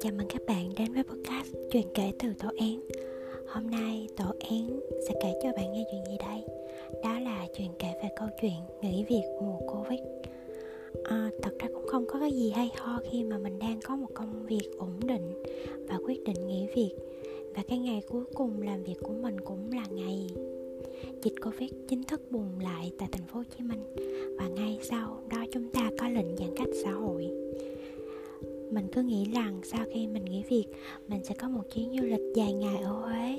Chào mừng các bạn đến với podcast Chuyện kể từ tổ Én Hôm nay tổ Én sẽ kể cho bạn nghe chuyện gì đây? Đó là chuyện kể về câu chuyện nghỉ việc mùa Covid. À, Thật ra cũng không có cái gì hay ho khi mà mình đang có một công việc ổn định Và quyết định nghỉ việc. Và cái ngày cuối cùng làm việc của mình cũng là ngày dịch Covid chính thức bùng lại tại thành phố Hồ Chí Minh và ngay sau đó chúng ta có lệnh giãn cách xã hội. Mình cứ nghĩ rằng sau khi mình nghỉ việc, mình sẽ có một chuyến du lịch dài ngày ở huế,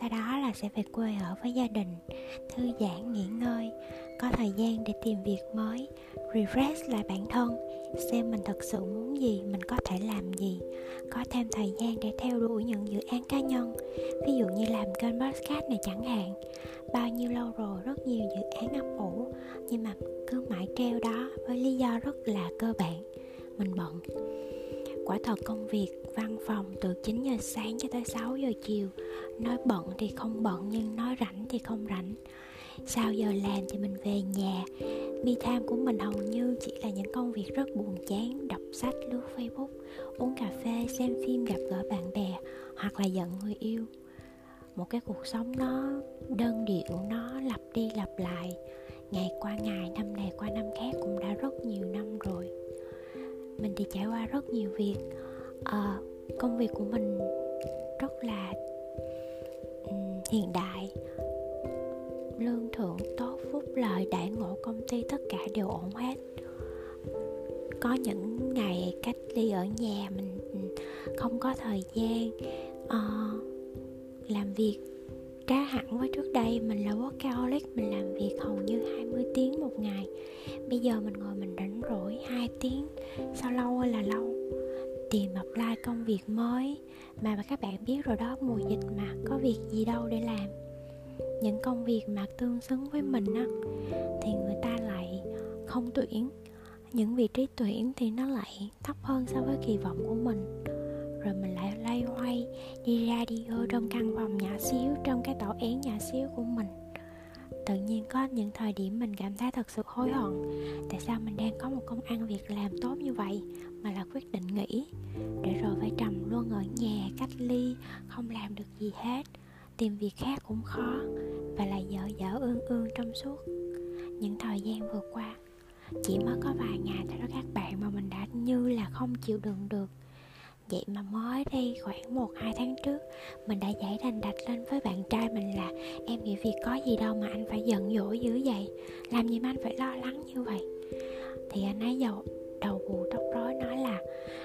sau đó là sẽ về quê ở với gia đình, thư giãn, nghỉ ngơi, có thời gian để tìm việc mới, refresh lại bản thân, xem mình thật sự muốn gì, mình có thể làm gì, có thêm thời gian để theo đuổi những dự án cá nhân, ví dụ như làm kênh podcast này chẳng hạn bao nhiêu lâu rồi, rất nhiều dự án ấp ủ, nhưng mà cứ mãi treo đó với lý do rất là cơ bản, mình bận. Quả thật công việc văn phòng từ 9 giờ sáng cho tới 6 giờ chiều, nói bận thì không bận, nhưng nói rảnh thì không rảnh. Sau giờ làm thì mình về nhà me time của mình hầu như chỉ là những công việc rất buồn chán, đọc sách, lướt facebook, uống cà phê, xem phim, gặp gỡ bạn bè, hoặc là giận người yêu một cái cuộc sống nó đơn điệu nó lặp đi lặp lại. Ngày qua ngày năm này qua năm khác cũng đã rất nhiều năm rồi. Mình thì trải qua rất nhiều việc. À, công việc của mình rất là um, hiện đại lương thưởng tốt phúc lợi đại ngộ công ty tất cả đều ổn hết. Có những ngày cách ly ở nhà mình không có thời gian. Uh, làm việc. Trái hẳn với trước đây mình là workaholic, mình làm việc hầu như 20 tiếng một ngày. Bây giờ mình ngồi mình rảnh rỗi 2 tiếng, sao lâu ơi là lâu? Tìm apply công việc mới. Mà các bạn biết rồi đó, mùa dịch mà, có việc gì đâu để làm. Những công việc mà tương xứng với mình á, thì người ta lại không tuyển. Những vị trí tuyển thì nó lại thấp hơn so với kỳ vọng của mình rồi mình lại lay hoay, đi ra đi vô trong căn phòng nhỏ xíu, trong cái tổ én nhỏ xíu của mình. Tự nhiên có những thời điểm mình cảm thấy thật sự hối hận. Tại sao mình đang có một công ăn việc làm tốt như vậy mà là quyết định nghỉ? Để rồi phải trầm luôn ở nhà, cách ly, không làm được gì hết. Tìm việc khác cũng khó, và lại dở dở ương ương trong suốt những thời gian vừa qua. Chỉ mới có vài ngày thôi đó các bạn mà mình đã như là không chịu đựng được. Vậy mà mới đây khoảng 1-2 tháng trước, Mình đã giải đành đạch lên với bạn trai mình là Em nghĩ việc có gì đâu mà anh phải giận dỗi dữ vậy. Làm gì mà anh phải lo lắng như vậy? Thì anh ấy dầu đầu bù tóc rối nói là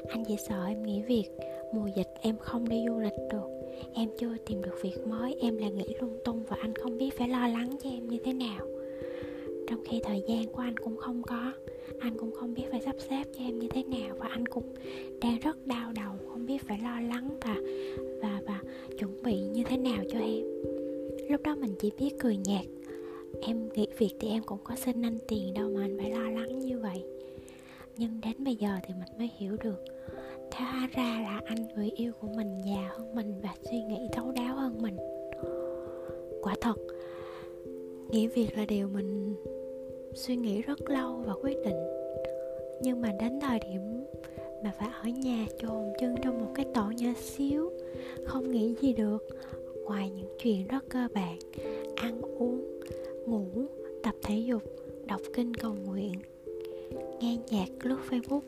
Anh chỉ sợ em nghỉ việc, Mùa dịch em không đi du lịch được. Em chưa tìm được việc mới, Em là nghĩ lung tung và anh không biết phải lo lắng cho em như thế nào trong khi thời gian của anh cũng không có. Anh cũng không biết phải sắp xếp cho em như thế nào và anh cũng đang rất đau đầu, không biết phải lo lắng và và và chuẩn bị như thế nào cho em. Lúc đó mình chỉ biết cười nhạt. Em nghỉ việc thì em cũng có xin anh tiền đâu mà anh phải lo lắng như vậy. Nhưng đến bây giờ thì mình mới hiểu được. Theo ra là anh người yêu của mình già hơn mình và suy nghĩ thấu đáo hơn mình. Quả thật nghỉ việc là điều mình suy nghĩ rất lâu và quyết định. Nhưng mà đến thời điểm mà phải ở nhà chồn chân trong một cái tổ nhỏ xíu, không nghĩ gì được. Ngoài những chuyện rất cơ bản, ăn uống, ngủ, tập thể dục, đọc kinh cầu nguyện, nghe nhạc lướt facebook,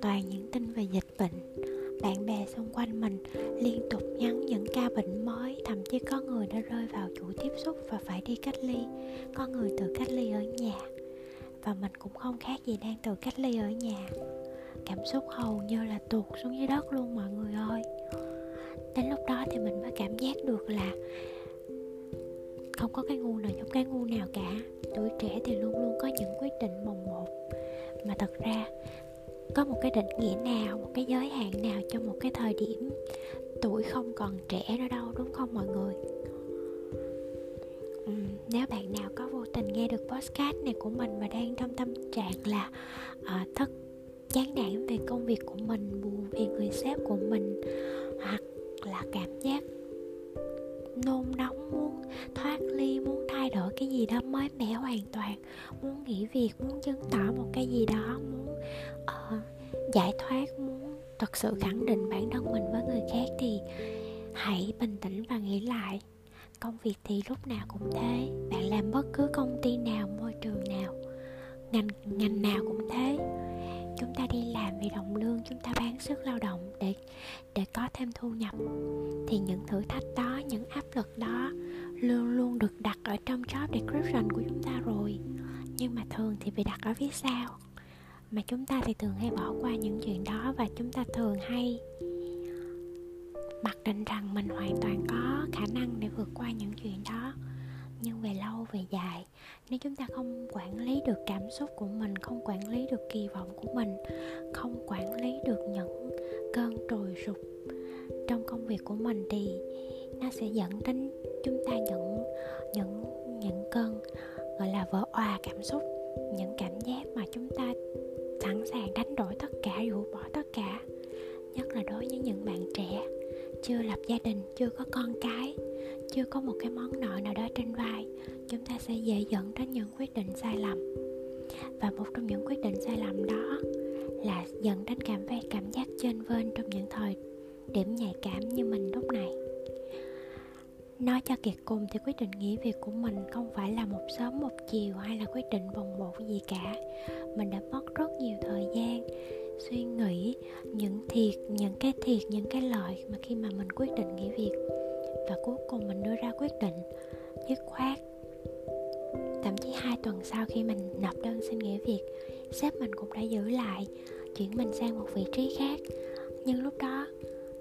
toàn những tin về dịch bệnh. Bạn bè xung quanh mình liên tục nhắn những ca bệnh mới, thậm chí có người đã rơi vào chuỗi tiếp xúc và phải đi cách ly. Có người tự cách ly ở nhà và mình cũng không khác gì đang tự cách ly ở nhà. Cảm xúc hầu như là tuột xuống dưới đất luôn mọi người ơi. Đến lúc đó thì mình mới cảm giác được là không có cái ngu nào giống cái ngu nào cả. Tuổi trẻ thì luôn luôn có những quyết định mồng một. Mà thật ra, có một cái định nghĩa nào, một cái giới hạn nào cho một cái thời điểm tuổi không còn trẻ nữa đâu, đúng không mọi người? Ừ, nếu bạn nào có vô tình nghe được podcast này của mình mà đang trong tâm trạng là uh, thất chán nản về công việc của mình buồn về người sếp của mình hoặc là cảm giác nôn nóng muốn thoát ly muốn thay đổi cái gì đó mới mẻ hoàn toàn muốn nghỉ việc muốn chứng tỏ một cái gì đó muốn uh, giải thoát muốn thật sự khẳng định bản thân mình với người khác thì hãy bình tĩnh và nghĩ lại công việc thì lúc nào cũng thế. Bạn làm bất cứ công ty nào, môi trường nào, ngành ngành nào cũng thế. Chúng ta đi làm vì đồng lương, chúng ta bán sức lao động để để có thêm thu nhập. Thì những thử thách đó, những áp lực đó luôn luôn được đặt ở trong job description của chúng ta rồi. Nhưng mà thường thì bị đặt ở phía sau. Mà chúng ta thì thường hay bỏ qua những chuyện đó và chúng ta thường hay mặc định rằng mình hoàn toàn có khả năng để vượt qua những chuyện đó. Nhưng về lâu, về dài, nếu chúng ta không quản lý được cảm xúc của mình, không quản lý được kỳ vọng của mình, không quản lý được những cơn trồi sụp trong công việc của mình thì nó sẽ dẫn đến chúng ta những những những cơn, gọi là, vỡ òa cảm xúc, những cảm giác mà chúng ta sẵn sàng đánh đổi tất cả, rũ bỏ tất cả, nhất là đối với những bạn trẻ chưa lập gia đình, chưa có con cái, chưa có một cái món nợ nào đó trên vai, chúng ta sẽ dễ dẫn đến những quyết định sai lầm. Và một trong những quyết định sai lầm đó là dẫn đến cảm giác cảm giác trên vên trong những thời điểm nhạy cảm như mình lúc này. Nói cho kiệt cùng thì quyết định nghỉ việc của mình không phải là một sớm một chiều hay là quyết định bồng bột gì cả. Mình đã mất rất nhiều thời gian suy nghĩ những thiệt, những cái thiệt, những cái lợi mà khi mà mình quyết định nghỉ việc. Và cuối cùng mình đưa ra quyết định dứt khoát. Thậm chí hai tuần sau khi mình nộp đơn xin nghỉ việc, sếp mình cũng đã giữ lại, chuyển mình sang một vị trí khác. Nhưng lúc đó,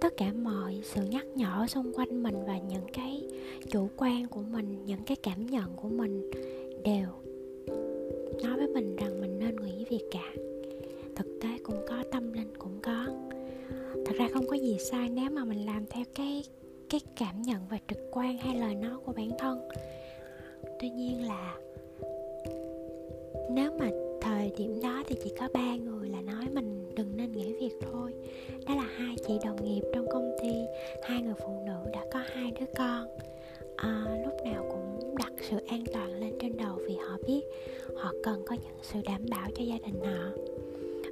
tất cả mọi sự nhắc nhở xung quanh mình và những cái chủ quan của mình, những cái cảm nhận của mình đều nói với mình rằng mình nên nghỉ việc cả thực tế cũng có tâm linh cũng có. Thật ra không có gì sai nếu mà mình làm theo cái cái cảm nhận và trực quan hay lời nói của bản thân. Tuy nhiên là nếu mà thời điểm đó thì chỉ có ba người là nói mình đừng nên nghỉ việc thôi. Đó là hai chị đồng nghiệp trong công ty hai người phụ nữ đã có hai đứa con. À, lúc nào cũng đặt sự an toàn lên trên đầu vì họ biết họ cần có những sự đảm bảo cho gia đình họ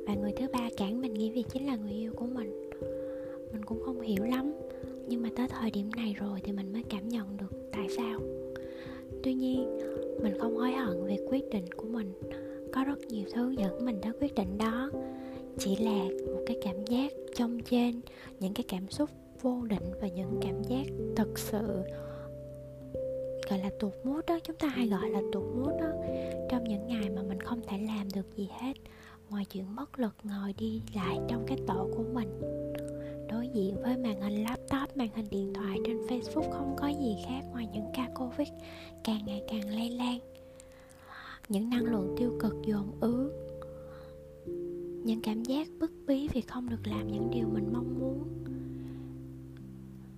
và người thứ ba cản mình nghĩ việc chính là người yêu của mình. Mình cũng không hiểu lắm, nhưng mà tới thời điểm này rồi thì mình mới cảm nhận được tại sao. Tuy nhiên, mình không hối hận về quyết định của mình. Có rất nhiều thứ dẫn mình tới quyết định đó. Chỉ là một cái cảm giác trong trên, những cái cảm xúc vô định và những cảm giác thật sự, gọi là tụt mút đó, chúng ta hay gọi là tụt mút đó. Trong những ngày mà mình không thể làm được gì hết ngoài chuyện bất lực ngồi đi lại trong cái tổ của mình. Đối diện với màn hình laptop, màn hình điện thoại trên facebook không có gì khác ngoài những ca covid càng ngày càng lây lan. Những năng lượng tiêu cực dồn ứ, những cảm giác bức bí vì không được làm những điều mình mong muốn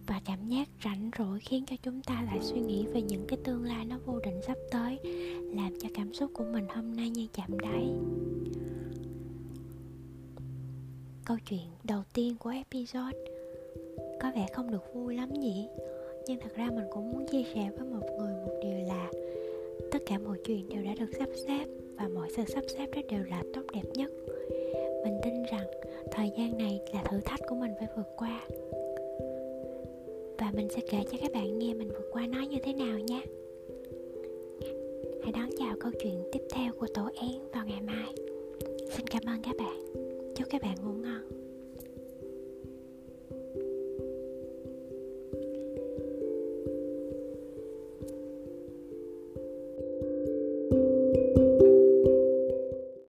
và cảm giác rảnh rỗi khiến cho chúng ta lại suy nghĩ về những cái tương lai nó vô định sắp tới, làm cho cảm xúc của mình hôm nay như chạm đáy. Câu chuyện đầu tiên của episode. Có vẻ không được vui lắm nhỉ? Nhưng thật ra mình cũng muốn chia sẻ với một người một điều là tất cả mọi chuyện đều đã được sắp xếp và mọi sự sắp xếp đó đều là tốt đẹp nhất. Mình tin rằng thời gian này là thử thách của mình phải vượt qua và mình sẽ kể cho các bạn nghe mình vượt qua nó như thế nào nhé. Hãy đón chào câu chuyện tiếp theo của tổ én vào ngày mai. Xin cảm ơn các bạn. Chúc các bạn ngủ